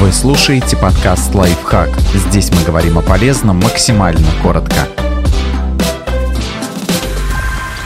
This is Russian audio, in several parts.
Вы слушаете подкаст «Лайфхак». Здесь мы говорим о полезном максимально коротко.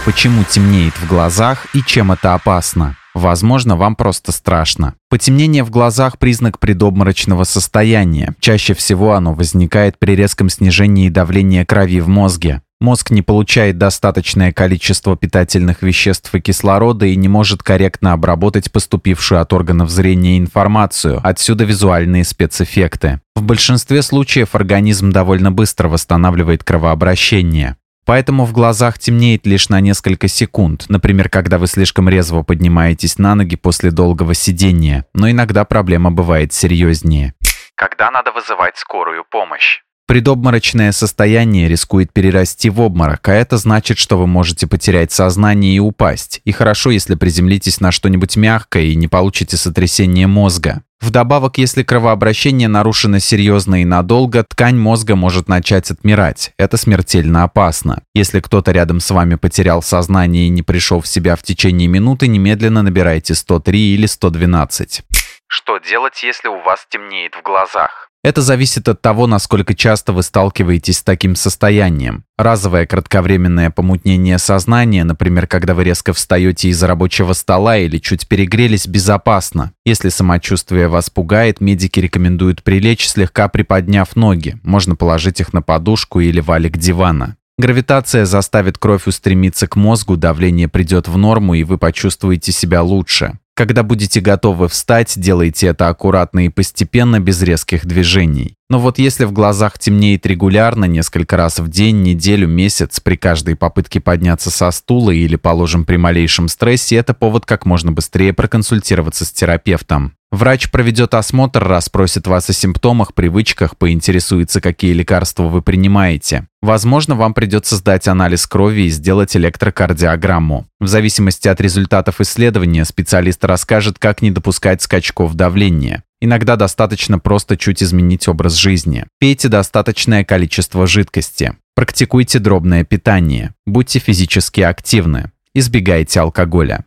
Почему темнеет в глазах и чем это опасно? Возможно, вам просто страшно. Потемнение в глазах – признак предобморочного состояния. Чаще всего оно возникает при резком снижении давления крови в мозге. Мозг не получает достаточное количество питательных веществ и кислорода и не может корректно обработать поступившую от органов зрения информацию, отсюда визуальные спецэффекты. В большинстве случаев организм довольно быстро восстанавливает кровообращение. Поэтому в глазах темнеет лишь на несколько секунд, например, когда вы слишком резво поднимаетесь на ноги после долгого сидения, но иногда проблема бывает серьезнее. Когда надо вызывать скорую помощь? Предобморочное состояние рискует перерасти в обморок, а это значит, что вы можете потерять сознание и упасть. И хорошо, если приземлитесь на что-нибудь мягкое и не получите сотрясение мозга. Вдобавок, если кровообращение нарушено серьезно и надолго, ткань мозга может начать отмирать. Это смертельно опасно. Если кто-то рядом с вами потерял сознание и не пришел в себя в течение минуты, немедленно набирайте 103 или 112. Что делать, если у вас темнеет в глазах? Это зависит от того, насколько часто вы сталкиваетесь с таким состоянием. Разовое кратковременное помутнение сознания, например, когда вы резко встаете из-за рабочего стола или чуть перегрелись, безопасно. Если самочувствие вас пугает, медики рекомендуют прилечь, слегка приподняв ноги. Можно положить их на подушку или валик дивана. Гравитация заставит кровь устремиться к мозгу, давление придет в норму, и вы почувствуете себя лучше. Когда будете готовы встать, делайте это аккуратно и постепенно, без резких движений. Но вот если в глазах темнеет регулярно, несколько раз в день, неделю, месяц, при каждой попытке подняться со стула или, положим, при малейшем стрессе, это повод как можно быстрее проконсультироваться с терапевтом. Врач проведет осмотр, расспросит вас о симптомах, привычках, поинтересуется, какие лекарства вы принимаете. Возможно, вам придется сдать анализ крови и сделать электрокардиограмму. В зависимости от результатов исследования специалист расскажет, как не допускать скачков давления. Иногда достаточно просто чуть изменить образ жизни. Пейте достаточное количество жидкости. Практикуйте дробное питание. Будьте физически активны. Избегайте алкоголя.